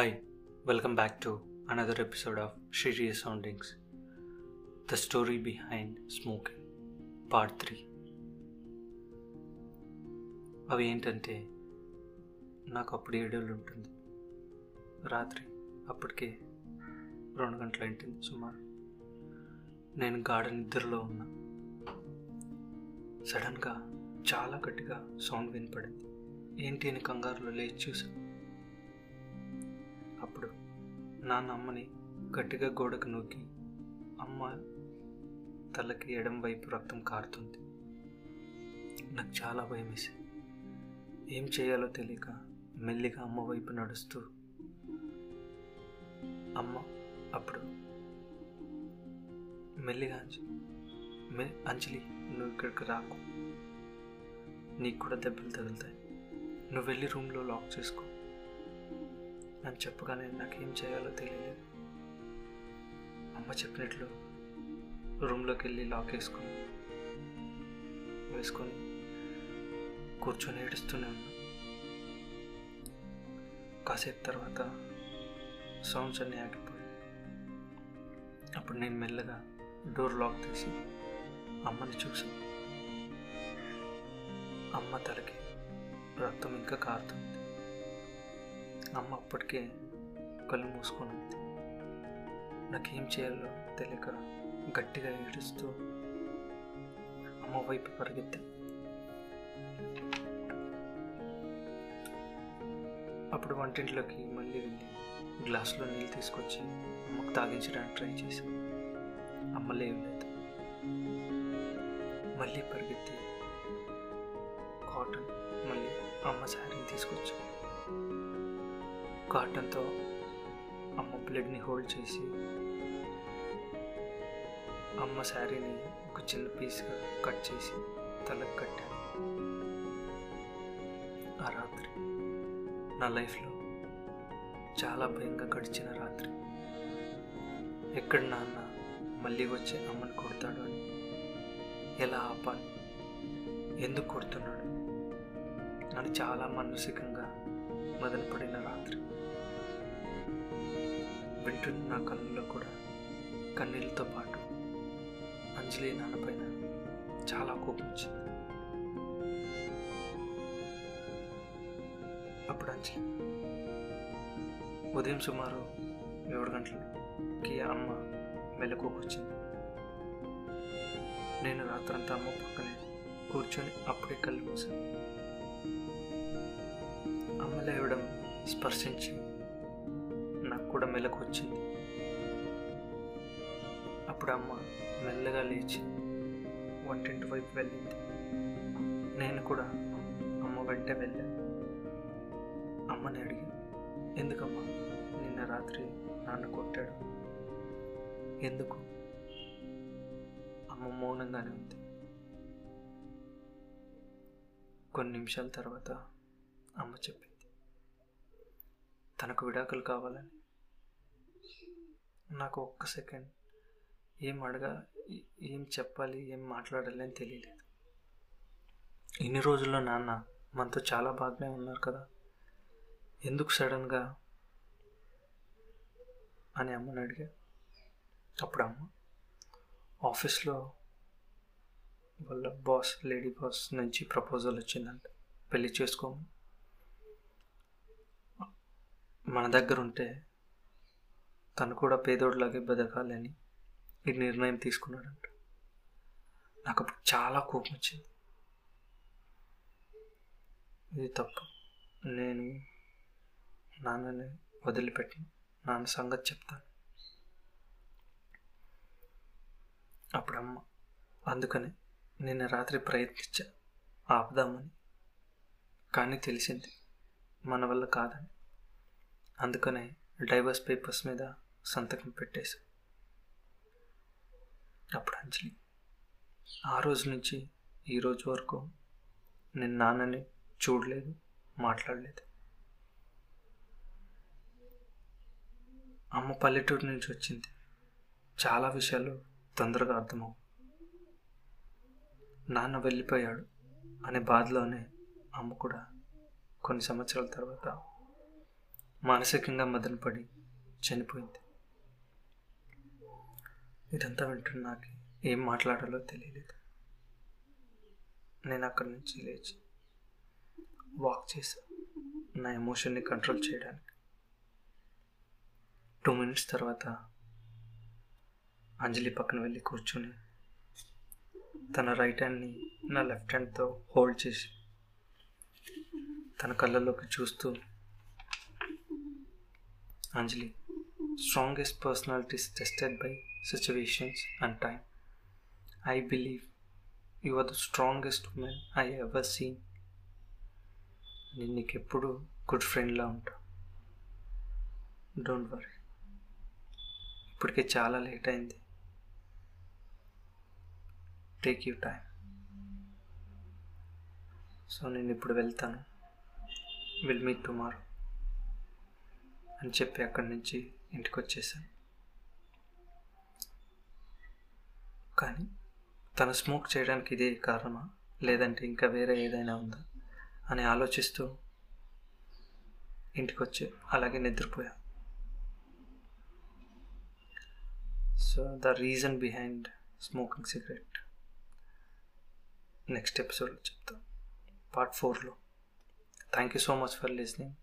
Hi, welcome back to another episode of Shiriya Soundings. The story behind smoking, part 3. అవి ఏంటంటే నాకు అప్పుడు ఏడేళ్ళు ఉంటుంది. రాత్రి అప్పటికే రెండు గంటల అయింటుంది సుమారు. నేను గాఢ నిద్రలో ఉన్నా. సడన్గా చాలా గట్టిగా సౌండ్ వినపడింది. ఏంటి అని కంగారులో లేచి చూసాను అప్పుడు నాన్న అమ్మని గట్టిగా గోడకు నూకి అమ్మ తలకి ఎడం వైపు రక్తం కారుతుంది. నాకు చాలా భయం వేసింది. ఏం చేయాలో తెలియక మెల్లిగా అమ్మ వైపు నడుస్తూ అమ్మ అప్పుడు మెల్లిగా అంజలి మె అంజలి నువ్వు ఇక్కడికి రాకు. నీకు కూడా దెబ్బలు తగులుతాయి. నువ్వు వెళ్ళి రూమ్లో లాక్ చేసుకో. అని చెప్పగానే నాకేం చేయాలో తెలియదు అమ్మ చెప్పినట్లు రూమ్లోకి వెళ్ళి లాక్ వేసుకొని వేసుకొని కూర్చొని ఏడుస్తూనే ఉన్నా. కాసేపు తర్వాత సౌండ్స్ అన్నీ ఆగిపోయి అప్పుడు నేను మెల్లగా డోర్ లాక్ తీసి అమ్మని చూసాను అమ్మ తలకి రక్తం ఇంకా కారుతుంది. అమ్మ అప్పటికే కళ్ళు మూసుకొని ఉంది. నాకేం చేయాలో తెలియక గట్టిగా ఏడుస్తూ అమ్మ వైపు పరిగెత్తా. అప్పుడు వంటింట్లోకి మళ్ళీ వెళ్ళి గ్లాసులో నీళ్ళు తీసుకొచ్చి అమ్మకు తాగించడానికి ట్రై చేశాను అమ్మ లేవలేదు. మళ్ళీ పరిగెత్తి కాటన్ మళ్ళీ అమ్మ శారీని తీసుకొచ్చాను కాటన్తో అమ్మ బ్లడ్ని హోల్డ్ చేసి అమ్మ శారీని ఒక చిన్న పీస్గా కట్ చేసి తలకు కట్టాను. ఆ రాత్రి నా లైఫ్లో చాలా భయంగా గడిచిన రాత్రి. ఎక్కడ నాన్న మళ్ళీ వచ్చి అమ్మని కొడతాడు అని ఎలా ఆపాలి? ఎందుకు కొడుతున్నాడు? అని చాలా మానసికంగా మదనపడిన రాత్రి. వింటున్న నా కళ్ళల్లో కూడా కన్నీళ్ళతో పాటు అంజలి నాన్నపైన చాలా కోపం వచ్చింది. అప్పుడు అంజలి ఉదయం సుమారు ఏడు గంటలకి అమ్మ మెలకువకొచ్చింది నేను రాత్రంతా అమ్మ పక్కనే కూర్చొని అప్పుడే కళ్ళు మూసాను అమ్మ లేవడం స్పర్శించి కూడా మెలకు వచ్చింది అప్పుడు అమ్మ మెల్లగా లేచి వంటింటి వైపు వెళ్ళింది. నేను కూడా అమ్మ వెంట వెళ్ళాను అమ్మని అడిగి ఎందుకమ్మా నిన్న రాత్రి నాన్న కొట్టాడు? ఎందుకు? అమ్మ మౌనంగానే ఉంది. కొన్ని నిమిషాల తర్వాత అమ్మ చెప్పింది తనకు విడాకులు కావాలని నాకు ఒక్క సెకండ్. ఏం అడగా ఏం చెప్పాలి ఏం మాట్లాడాలి అని తెలియలేదు. ఇన్ని రోజుల్లో నాన్న మనతో చాలా బాగానే ఉన్నారు కదా. ఎందుకు సడన్గా అని అమ్మని అడిగా. అప్పుడు అమ్మ ఆఫీస్లో వాళ్ళ బాస్ లేడీ బాస్ నుంచి ప్రపోజల్ వచ్చిందంట. పెళ్ళి చేసుకోము మన దగ్గర ఉంటే తను కూడా పేదోడిలాగే బతకాలి అని ఈ నిర్ణయం తీసుకున్నాడంట. నాకు అప్పుడు చాలా కోపం వచ్చింది. ఇది తప్పు. నేను నాన్నని వదిలిపెట్టి నాన్న సంగతి చెప్తాను. అప్పుడు అమ్మ అందుకని నిన్న రాత్రి ప్రయత్నించా ఆపుదామని. కానీ తెలిసింది మన వల్ల కాదని. అందుకనే డైవర్స్ పేపర్స్ మీద సంతకం పెట్టేసి అప్పుడు అంజలి ఆ రోజు నుంచి ఈ రోజు వరకు నేను నాన్నని చూడలేదు మాట్లాడలేదు. అమ్మ పల్లెటూరు నుంచి వచ్చింది. చాలా విషయాలు తొందరగా అర్థమవు. నాన్న వెళ్ళిపోయాడు అనే బాధలోనే అమ్మ కూడా కొన్ని సంవత్సరాల తర్వాత మానసికంగా మదనపడి చనిపోయింది. ఇదంతా వింటున్న నాకు ఏం మాట్లాడాలో తెలియలేదు. నేను అక్కడి నుంచి లేచి వాక్ చేశాను నా ఎమోషన్ని కంట్రోల్ చేయడానికి. టూ మినిట్స్ తర్వాత అంజలి పక్కన వెళ్ళి కూర్చుని తన రైట్ హ్యాండ్ని నా లెఫ్ట్ హ్యాండ్తో హోల్డ్ చేసి తన కళ్ళలోకి చూస్తూ Anjali strongest personalities tested by situations and time I believe you are the strongest women I ever seen నేను నీకు ఎప్పుడు గుడ్ ఫ్రెండ్లా ఉంటా. డోంట్ వరీ ఇప్పటికే చాలా లేట్ అయింది. టేక్ యూ టైం సో నేను ఇప్పుడు వెళ్తాను. విల్ మీట్ టుమారో అని చెప్పి అక్కడి నుంచి ఇంటికి వచ్చేసాను. కానీ తను స్మోక్ చేయడానికి ఇదే కారణమా? లేదంటే ఇంకా వేరే ఏదైనా ఉందా? అని ఆలోచిస్తూ ఇంటికి వచ్చి అలాగే నిద్రపోయా. So the reason behind smoking cigarette next ఎపిసోడ్లో చెప్తాం. పార్ట్ ఫోర్లో thank you so much for listening